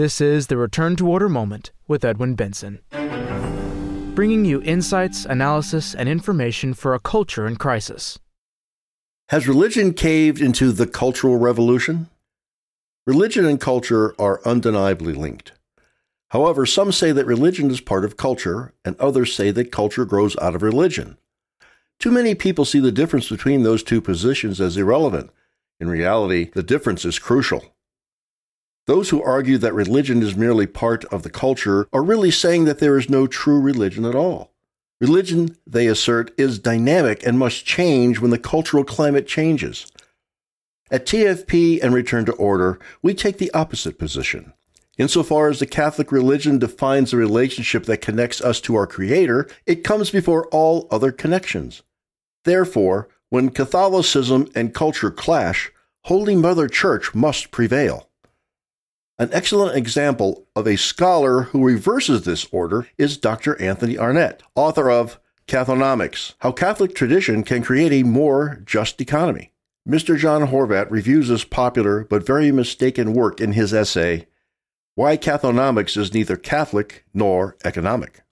This is the Return to Order Moment with Edwin Benson, bringing you insights, analysis, and information for a culture in crisis. Has religion caved into the Cultural Revolution? Religion and culture are undeniably linked. However, some say that religion is part of culture, and others say that culture grows out of religion. Too many people see the difference between those two positions as irrelevant. In reality, the difference is crucial. Those who argue that religion is merely part of the culture are really saying that there is no true religion at all. Religion, they assert, is dynamic and must change when the cultural climate changes. At TFP and Return to Order, we take the opposite position. Insofar as the Catholic religion defines the relationship that connects us to our Creator, it comes before all other connections. Therefore, when Catholicism and culture clash, Holy Mother Church must prevail. An excellent example of a scholar who reverses this order is Dr. Anthony Annett, author of Cathonomics How Catholic Tradition Can Create a More Just Economy. Mr. John Horvat reviews this popular but very mistaken work in his essay, why Cathonomics is neither Catholic nor economic.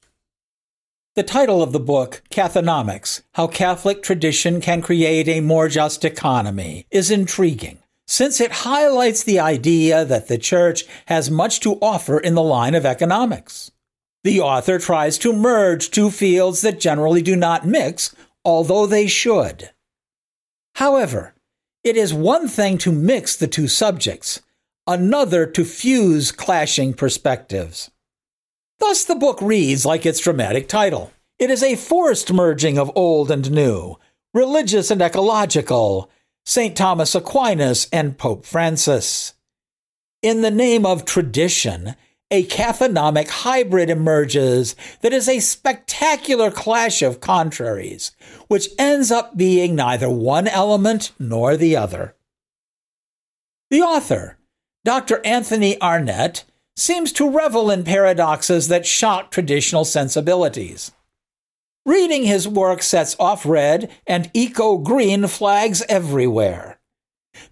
The title of the book, Cathonomics How Catholic Tradition Can Create a More Just Economy, is intriguing, since it highlights the idea that the Church has much to offer in the line of economics. The author tries to merge two fields that generally do not mix, although they should. However, it is one thing to mix the two subjects, another to fuse clashing perspectives. Thus, the book reads like its dramatic title. It is a forced merging of old and new, religious and ecological, St. Thomas Aquinas and Pope Francis. In the name of tradition, a cathonomic hybrid emerges that is a spectacular clash of contraries, which ends up being neither one element nor the other. The author, Dr. Anthony Annett seems to revel in paradoxes that shock traditional sensibilities. Reading his work sets off red and eco green flags everywhere.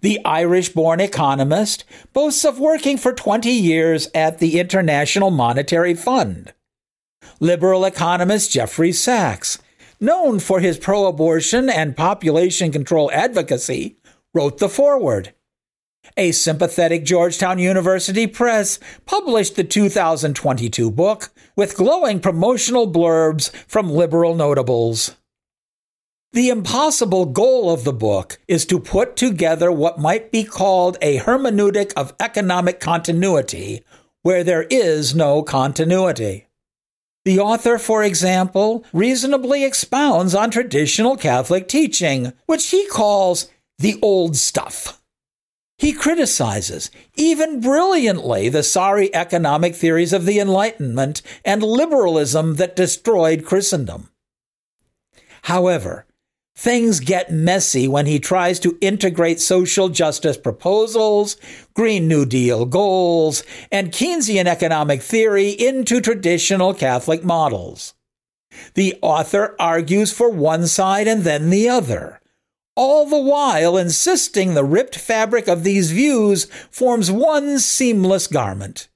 The Irish born economist boasts of working for 20 years at the International Monetary Fund. Liberal economist Jeffrey Sachs, known for his pro abortion and population control advocacy, wrote the foreword. A sympathetic Georgetown University press published the 2022 book with glowing promotional blurbs from liberal notables. The impossible goal of the book is to put together what might be called a hermeneutic of economic continuity, where there is no continuity. The author, for example, reasonably expounds on traditional Catholic teaching, which he calls the old stuff. He criticizes, even brilliantly, the sorry economic theories of the Enlightenment and liberalism that destroyed Christendom. However, things get messy when he tries to integrate social justice proposals, Green New Deal goals, and Keynesian economic theory into traditional Catholic models. The author argues for one side and then the other all the while insisting the ripped fabric of these views forms one seamless garment.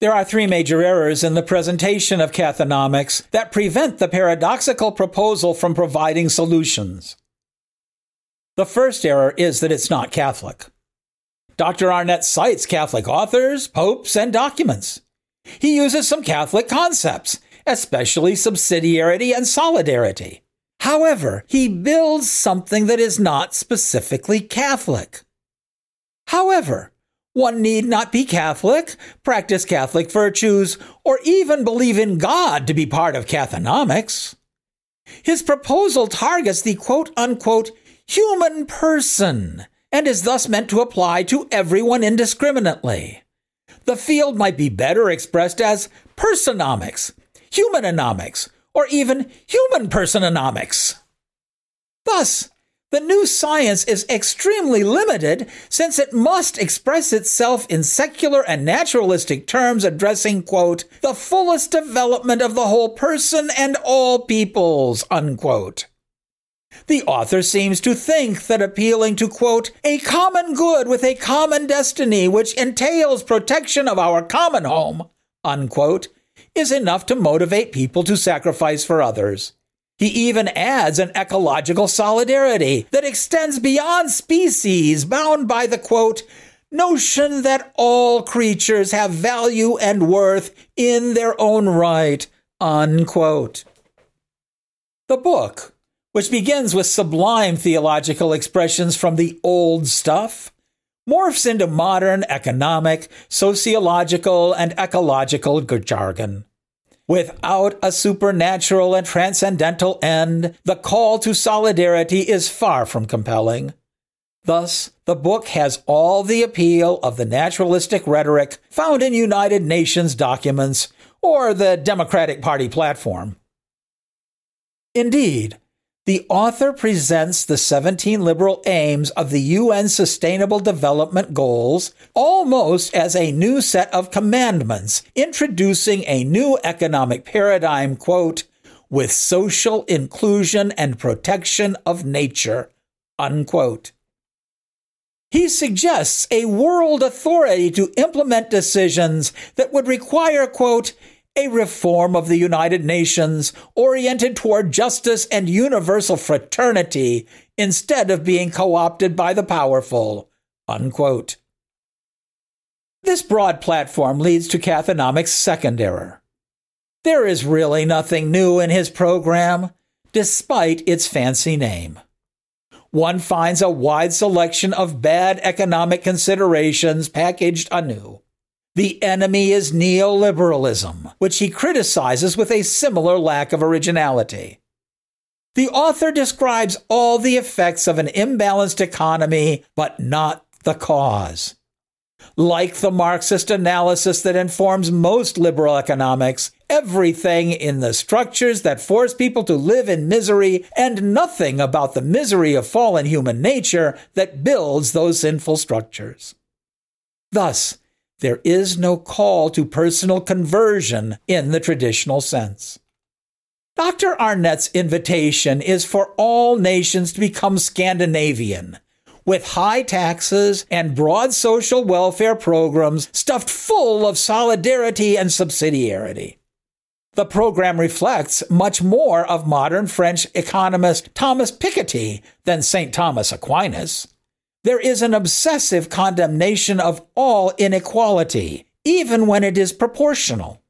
There are three major errors in the presentation of cathonomics that prevent the paradoxical proposal from providing solutions. The first error is that it's not Catholic. Dr. Annett cites Catholic authors, popes, and documents. He uses some Catholic concepts, especially subsidiarity and solidarity. However, he builds something that is not specifically Catholic. However, one need not be Catholic, practice Catholic virtues, or even believe in God to be part of Cathonomics. His proposal targets the quote unquote human person and is thus meant to apply to everyone indiscriminately. The field might be better expressed as personomics, humanomics, or even human personomics. Thus, the new science is extremely limited since it must express itself in secular and naturalistic terms addressing, quote, the fullest development of the whole person and all peoples, unquote. The author seems to think that appealing to, quote, a common good with a common destiny which entails protection of our common home, unquote, is enough to motivate people to sacrifice for others. He even adds an ecological solidarity that extends beyond species bound by the, quote, notion that all creatures have value and worth in their own right, unquote. The book, which begins with sublime theological expressions from the old stuff, morphs into modern economic, sociological, and ecological jargon. Without a supernatural and transcendental end, the call to solidarity is far from compelling. Thus, the book has all the appeal of the naturalistic rhetoric found in United Nations documents or the Democratic Party platform. Indeed, the author presents the 17 liberal aims of the UN Sustainable Development Goals almost as a new set of commandments, introducing a new economic paradigm, quote, with social inclusion and protection of nature, unquote. He suggests a world authority to implement decisions that would require, quote, a reform of the United Nations oriented toward justice and universal fraternity instead of being co opted by the powerful. Unquote. This broad platform leads to Cathonomic's second error. There is really nothing new in his program, despite its fancy name. One finds a wide selection of bad economic considerations packaged anew. The enemy is neoliberalism, which he criticizes with a similar lack of originality. The author describes all the effects of an imbalanced economy, but not the cause. Like the Marxist analysis that informs most liberal economics, everything in the structures that force people to live in misery and nothing about the misery of fallen human nature that builds those sinful structures. Thus, there is no call to personal conversion in the traditional sense. Dr. Annett's invitation is for all nations to become Scandinavian, with high taxes and broad social welfare programs stuffed full of solidarity and subsidiarity. The program reflects much more of modern French economist Thomas Piketty than St. Thomas Aquinas. There is an obsessive condemnation of all inequality, even when it is proportional.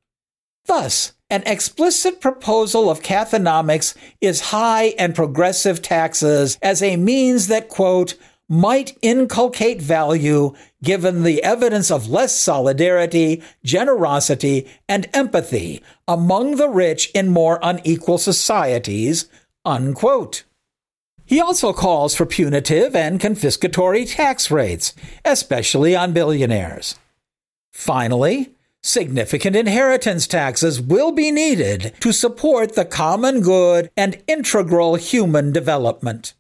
Thus, an explicit proposal of Cathonomics is high and progressive taxes as a means that, quote, might inculcate value given the evidence of less solidarity, generosity, and empathy among the rich in more unequal societies, unquote. He also calls for punitive and confiscatory tax rates, especially on billionaires. Finally, significant inheritance taxes will be needed to support the common good and integral human development.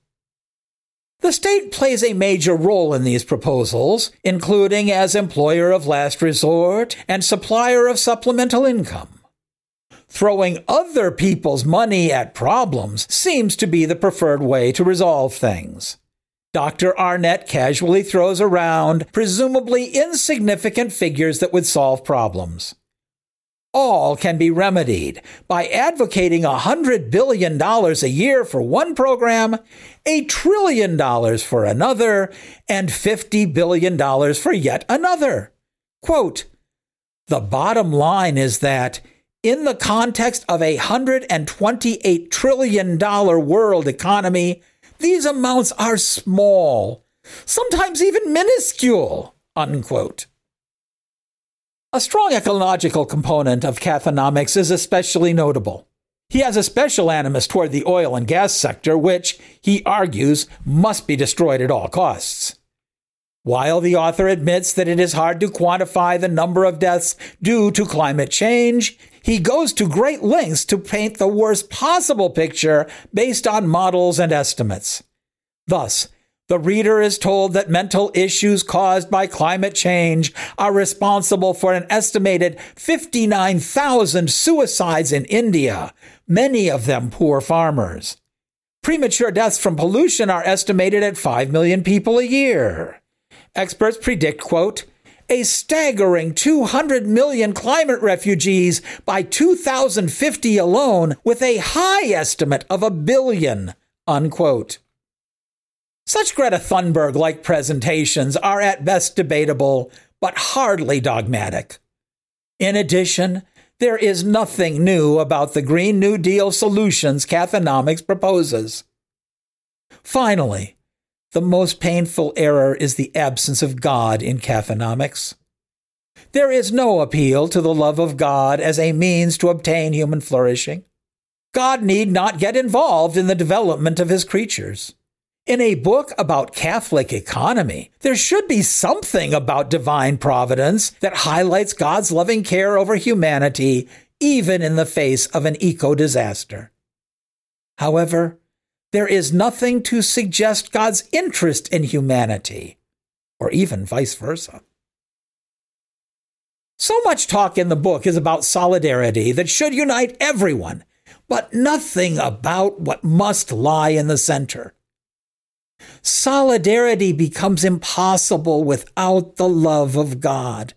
The state plays a major role in these proposals, including as employer of last resort and supplier of supplemental income. Throwing other people's money at problems seems to be the preferred way to resolve things. Dr. Annett casually throws around presumably insignificant figures that would solve problems. All can be remedied by advocating $100 billion a year for one program, a trillion dollars for another, and $50 billion for yet another. Quote, the bottom line is that in the context of a $128 trillion world economy, these amounts are small, sometimes even minuscule, unquote. A strong ecological component of Cathonomics is especially notable. He has a special animus toward the oil and gas sector, which, he argues, must be destroyed at all costs. While the author admits that it is hard to quantify the number of deaths due to climate change, he goes to great lengths to paint the worst possible picture based on models and estimates. Thus, the reader is told that mental issues caused by climate change are responsible for an estimated 59,000 suicides in India, many of them poor farmers. Premature deaths from pollution are estimated at 5 million people a year. Experts predict, quote, a staggering 200 million climate refugees by 2050 alone, with a high estimate of a billion, unquote. Such Greta Thunberg like presentations are at best debatable, but hardly dogmatic. In addition, there is nothing new about the Green New Deal solutions Cathonomics proposes. Finally, the most painful error is the absence of God in Cathonomics. There is no appeal to the love of God as a means to obtain human flourishing. God need not get involved in the development of his creatures. In a book about Catholic economy, there should be something about divine providence that highlights God's loving care over humanity, even in the face of an eco disaster. However, there is nothing to suggest God's interest in humanity, or even vice versa. So much talk in the book is about solidarity that should unite everyone, but nothing about what must lie in the center Solidarity becomes impossible without the love of God.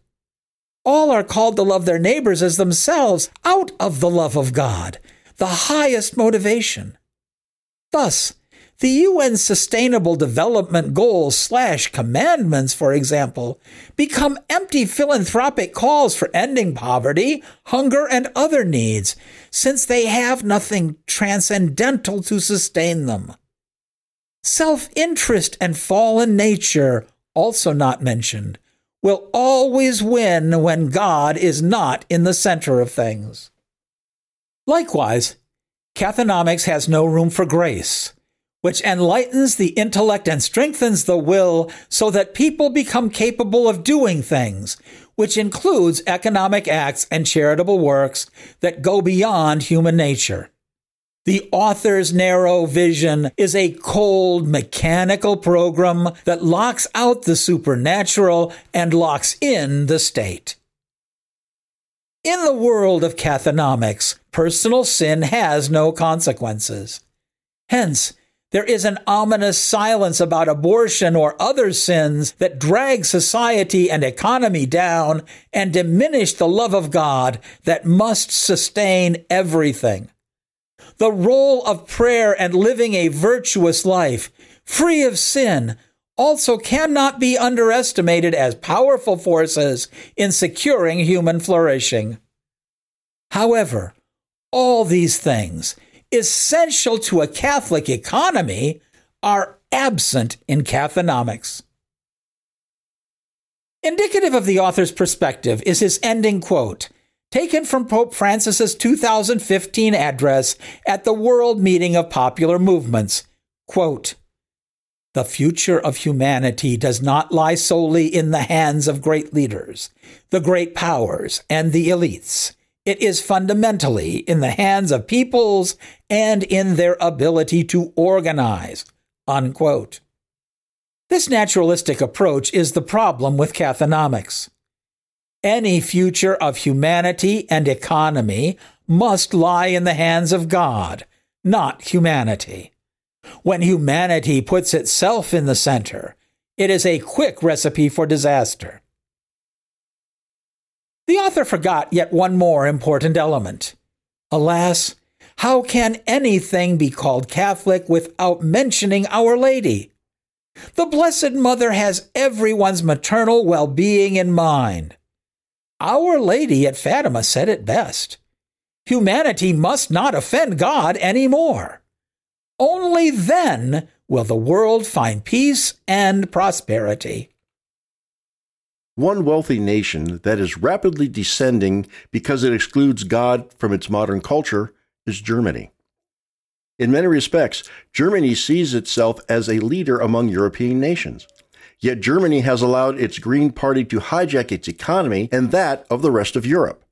All are called to love their neighbors as themselves out of the love of God, the highest motivation. Thus, the UN Sustainable Development Goals slash commandments, for example, become empty philanthropic calls for ending poverty, hunger, and other needs, since they have nothing transcendental to sustain them. Self interest and fallen nature, also not mentioned, will always win when God is not in the center of things. Likewise, Cathonomics has no room for grace, which enlightens the intellect and strengthens the will so that people become capable of doing things, which includes economic acts and charitable works that go beyond human nature. The author's narrow vision is a cold, mechanical program that locks out the supernatural and locks in the state. In the world of cathonomics, personal sin has no consequences. Hence, there is an ominous silence about abortion or other sins that drag society and economy down and diminish the love of God that must sustain everything. The role of prayer and living a virtuous life, free of sin, also cannot be underestimated as powerful forces in securing human flourishing. However, all these things, essential to a Catholic economy, are absent in Cathonomics. Indicative of the author's perspective is his ending quote taken from Pope Francis's 2015 address at the World Meeting of Popular Movements. Quote, the future of humanity does not lie solely in the hands of great leaders, the great powers, and the elites. It is fundamentally in the hands of peoples and in their ability to organize. Unquote. This naturalistic approach is the problem with Cathonomics. Any future of humanity and economy must lie in the hands of God, not humanity. When humanity puts itself in the center, it is a quick recipe for disaster. The author forgot yet one more important element. Alas, how can anything be called Catholic without mentioning Our Lady? The Blessed Mother has everyone's maternal well being in mind. Our Lady at Fatima said it best humanity must not offend God anymore. Only then will the world find peace and prosperity. One wealthy nation that is rapidly descending because it excludes God from its modern culture is Germany. In many respects, Germany sees itself as a leader among European nations. Yet Germany has allowed its Green Party to hijack its economy and that of the rest of Europe.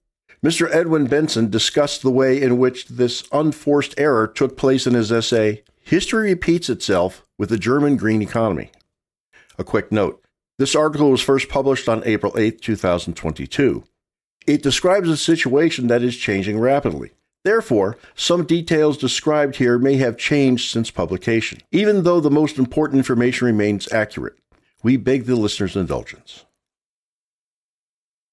Mr. Edwin Benson discussed the way in which this unforced error took place in his essay, History Repeats Itself with the German Green Economy. A quick note this article was first published on April 8, 2022. It describes a situation that is changing rapidly. Therefore, some details described here may have changed since publication, even though the most important information remains accurate. We beg the listener's indulgence.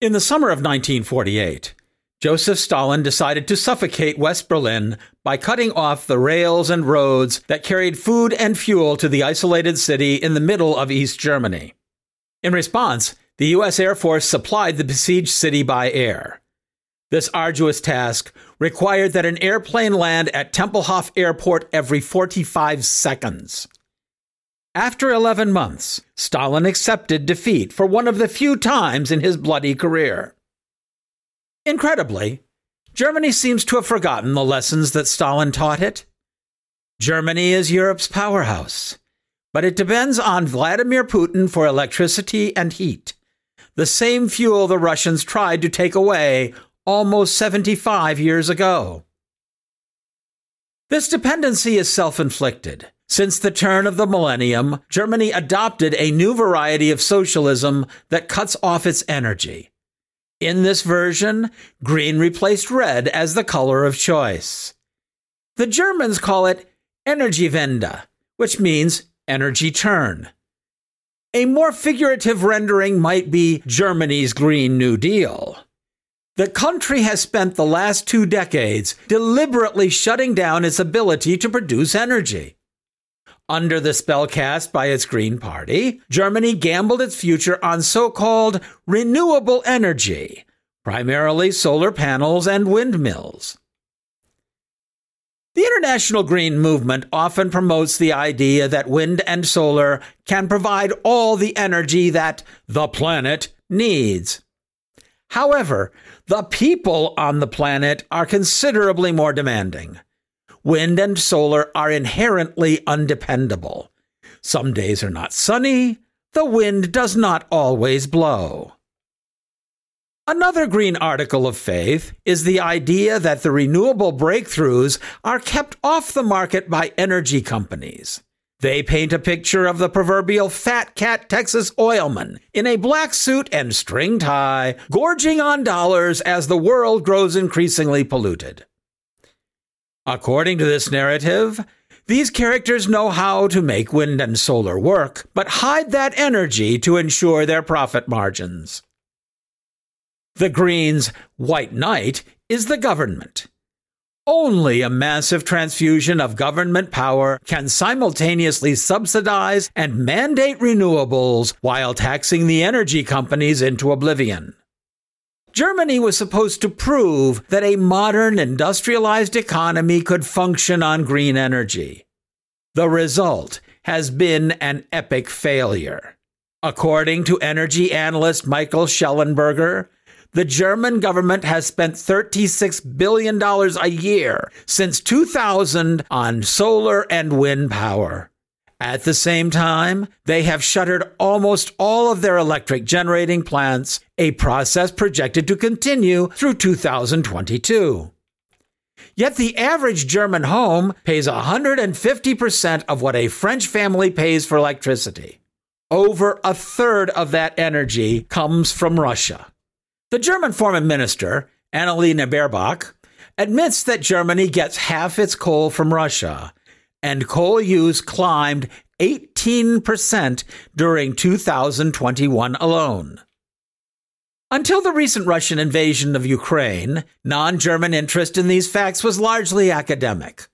In the summer of 1948, Joseph Stalin decided to suffocate West Berlin by cutting off the rails and roads that carried food and fuel to the isolated city in the middle of East Germany. In response, the U.S. Air Force supplied the besieged city by air. This arduous task required that an airplane land at Tempelhof Airport every 45 seconds. After 11 months, Stalin accepted defeat for one of the few times in his bloody career. Incredibly, Germany seems to have forgotten the lessons that Stalin taught it. Germany is Europe's powerhouse, but it depends on Vladimir Putin for electricity and heat, the same fuel the Russians tried to take away almost 75 years ago. This dependency is self inflicted. Since the turn of the millennium, Germany adopted a new variety of socialism that cuts off its energy. In this version, green replaced red as the color of choice. The Germans call it Energiewende, which means energy turn. A more figurative rendering might be Germany's Green New Deal. The country has spent the last two decades deliberately shutting down its ability to produce energy. Under the spell cast by its Green Party, Germany gambled its future on so called renewable energy, primarily solar panels and windmills. The International Green Movement often promotes the idea that wind and solar can provide all the energy that the planet needs. However, the people on the planet are considerably more demanding. Wind and solar are inherently undependable. Some days are not sunny, the wind does not always blow. Another green article of faith is the idea that the renewable breakthroughs are kept off the market by energy companies. They paint a picture of the proverbial fat cat Texas oilman in a black suit and string tie, gorging on dollars as the world grows increasingly polluted. According to this narrative, these characters know how to make wind and solar work, but hide that energy to ensure their profit margins. The Greens' white knight is the government. Only a massive transfusion of government power can simultaneously subsidize and mandate renewables while taxing the energy companies into oblivion. Germany was supposed to prove that a modern industrialized economy could function on green energy. The result has been an epic failure. According to energy analyst Michael Shellenberger, the German government has spent $36 billion a year since 2000 on solar and wind power. At the same time, they have shuttered almost all of their electric generating plants, a process projected to continue through 2022. Yet the average German home pays 150% of what a French family pays for electricity. Over a third of that energy comes from Russia. The German foreign minister, Annalena Baerbock, admits that Germany gets half its coal from Russia, and coal use climbed 18% during 2021 alone. Until the recent Russian invasion of Ukraine, non German interest in these facts was largely academic.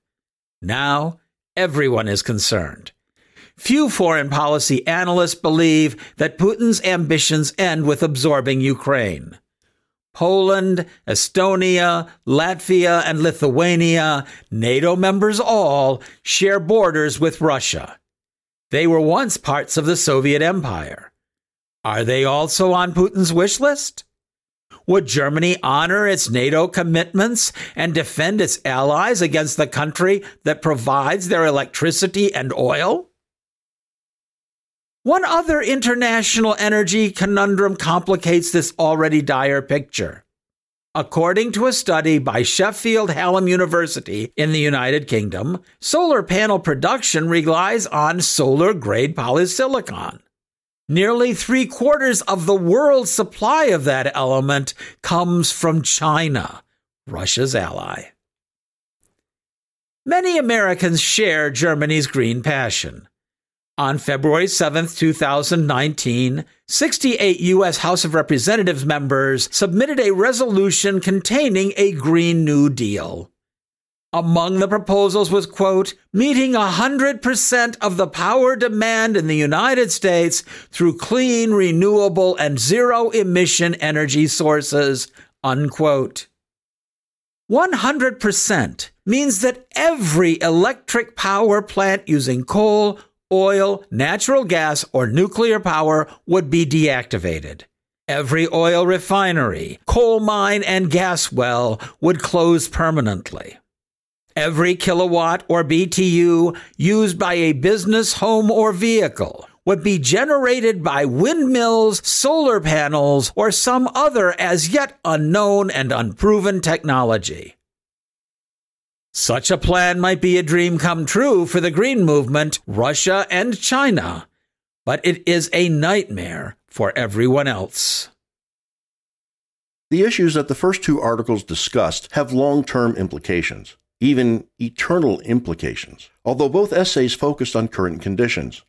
Now, everyone is concerned. Few foreign policy analysts believe that Putin's ambitions end with absorbing Ukraine. Poland, Estonia, Latvia, and Lithuania, NATO members all, share borders with Russia. They were once parts of the Soviet Empire. Are they also on Putin's wish list? Would Germany honor its NATO commitments and defend its allies against the country that provides their electricity and oil? One other international energy conundrum complicates this already dire picture. According to a study by Sheffield Hallam University in the United Kingdom, solar panel production relies on solar grade polysilicon. Nearly three quarters of the world's supply of that element comes from China, Russia's ally. Many Americans share Germany's green passion. On February 7, 2019, 68 U.S. House of Representatives members submitted a resolution containing a Green New Deal. Among the proposals was, quote, meeting 100% of the power demand in the United States through clean, renewable, and zero emission energy sources, unquote. 100% means that every electric power plant using coal, oil, natural gas, or nuclear power would be deactivated. Every oil refinery, coal mine, and gas well would close permanently. Every kilowatt or BTU used by a business, home, or vehicle would be generated by windmills, solar panels, or some other as yet unknown and unproven technology. Such a plan might be a dream come true for the Green Movement, Russia, and China, but it is a nightmare for everyone else. The issues that the first two articles discussed have long term implications, even eternal implications, although both essays focused on current conditions.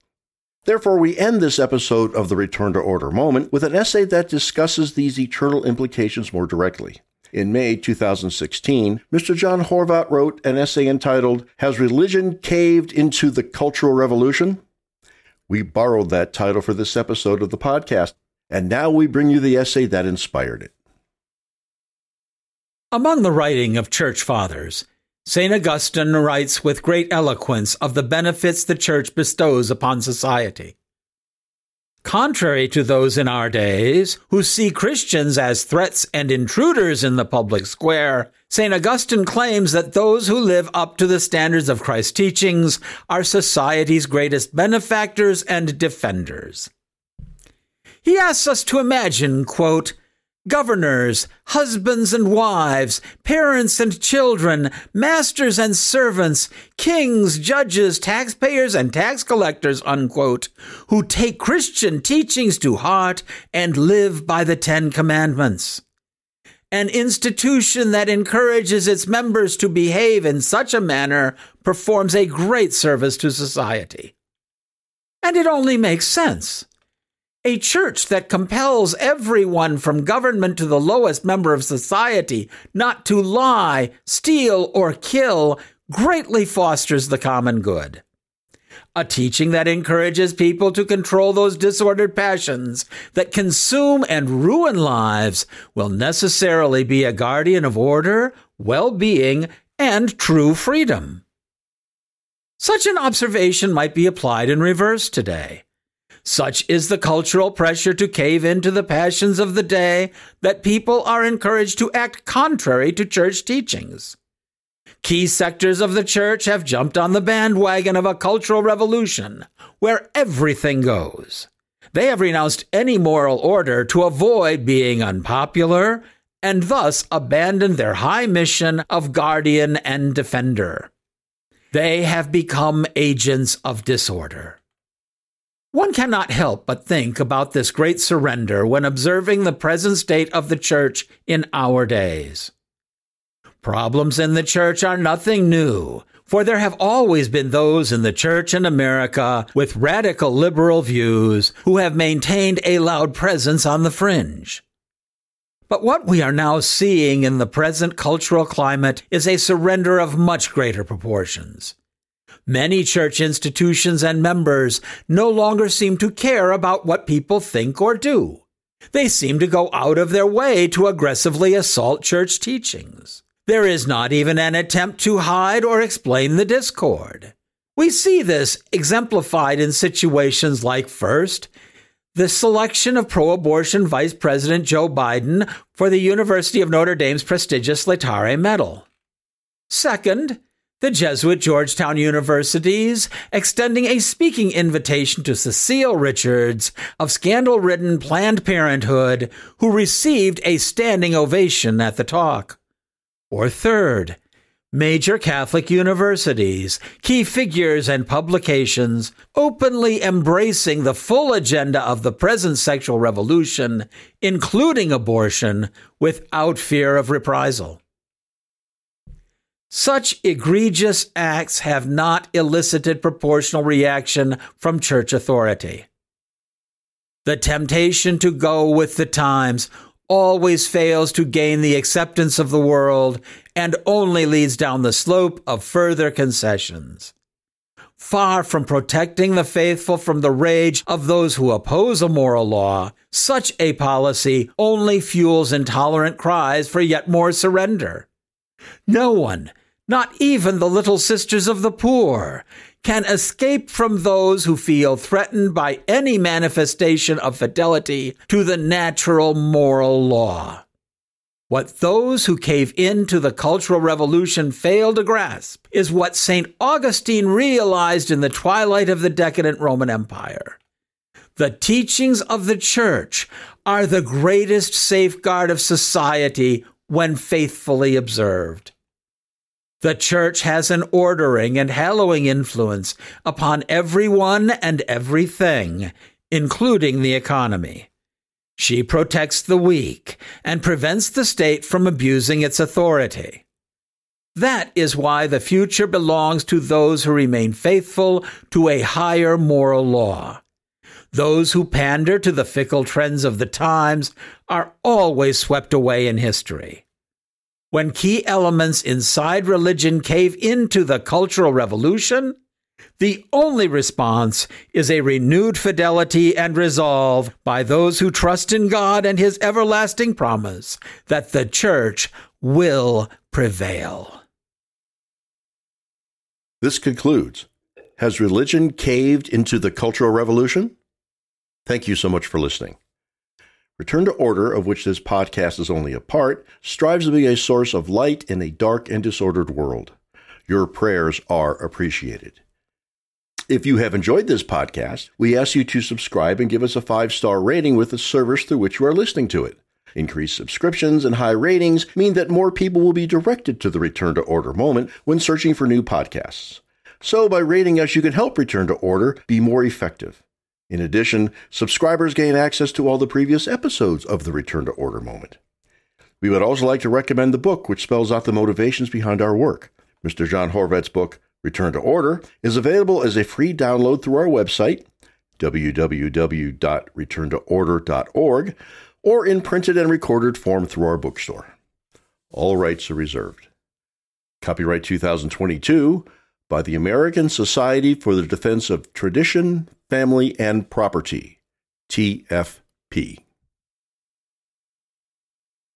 Therefore, we end this episode of the Return to Order moment with an essay that discusses these eternal implications more directly. In May 2016, Mr. John Horvat wrote an essay entitled, Has Religion Caved into the Cultural Revolution? We borrowed that title for this episode of the podcast, and now we bring you the essay that inspired it. Among the writing of church fathers, St. Augustine writes with great eloquence of the benefits the Church bestows upon society. Contrary to those in our days who see Christians as threats and intruders in the public square, St. Augustine claims that those who live up to the standards of Christ's teachings are society's greatest benefactors and defenders. He asks us to imagine, quote, governors, husbands and wives, parents and children, masters and servants, kings, judges, taxpayers and tax collectors, unquote, who take Christian teachings to heart and live by the Ten Commandments. An institution that encourages its members to behave in such a manner performs a great service to society. And it only makes sense. A church that compels everyone from government to the lowest member of society not to lie, steal, or kill greatly fosters the common good. A teaching that encourages people to control those disordered passions that consume and ruin lives will necessarily be a guardian of order, well being, and true freedom. Such an observation might be applied in reverse today. Such is the cultural pressure to cave into the passions of the day that people are encouraged to act contrary to church teachings. Key sectors of the church have jumped on the bandwagon of a cultural revolution where everything goes. They have renounced any moral order to avoid being unpopular and thus abandoned their high mission of guardian and defender. They have become agents of disorder. One cannot help but think about this great surrender when observing the present state of the church in our days. Problems in the church are nothing new, for there have always been those in the church in America with radical liberal views who have maintained a loud presence on the fringe. But what we are now seeing in the present cultural climate is a surrender of much greater proportions. Many church institutions and members no longer seem to care about what people think or do. They seem to go out of their way to aggressively assault church teachings. There is not even an attempt to hide or explain the discord. We see this exemplified in situations like first, the selection of pro abortion Vice President Joe Biden for the University of Notre Dame's prestigious Laetare Medal. Second, the Jesuit Georgetown Universities extending a speaking invitation to Cecile Richards of scandal ridden Planned Parenthood, who received a standing ovation at the talk. Or third, major Catholic universities, key figures, and publications openly embracing the full agenda of the present sexual revolution, including abortion, without fear of reprisal. Such egregious acts have not elicited proportional reaction from church authority. The temptation to go with the times always fails to gain the acceptance of the world and only leads down the slope of further concessions. Far from protecting the faithful from the rage of those who oppose a moral law, such a policy only fuels intolerant cries for yet more surrender. No one, not even the little sisters of the poor, can escape from those who feel threatened by any manifestation of fidelity to the natural moral law. What those who cave into the Cultural Revolution fail to grasp is what St. Augustine realized in the twilight of the decadent Roman Empire. The teachings of the Church are the greatest safeguard of society when faithfully observed. The Church has an ordering and hallowing influence upon everyone and everything, including the economy. She protects the weak and prevents the state from abusing its authority. That is why the future belongs to those who remain faithful to a higher moral law. Those who pander to the fickle trends of the times are always swept away in history. When key elements inside religion cave into the Cultural Revolution, the only response is a renewed fidelity and resolve by those who trust in God and His everlasting promise that the church will prevail. This concludes Has Religion Caved into the Cultural Revolution? Thank you so much for listening. Return to Order, of which this podcast is only a part, strives to be a source of light in a dark and disordered world. Your prayers are appreciated. If you have enjoyed this podcast, we ask you to subscribe and give us a five star rating with the service through which you are listening to it. Increased subscriptions and high ratings mean that more people will be directed to the Return to Order moment when searching for new podcasts. So, by rating us, you can help Return to Order be more effective. In addition, subscribers gain access to all the previous episodes of the Return to Order moment. We would also like to recommend the book which spells out the motivations behind our work. Mr. John Horvat's book, Return to Order is available as a free download through our website, www.returntoorder.org, or in printed and recorded form through our bookstore. All rights are reserved. Copyright 2022 by the American Society for the Defense of Tradition, Family, and Property, TFP.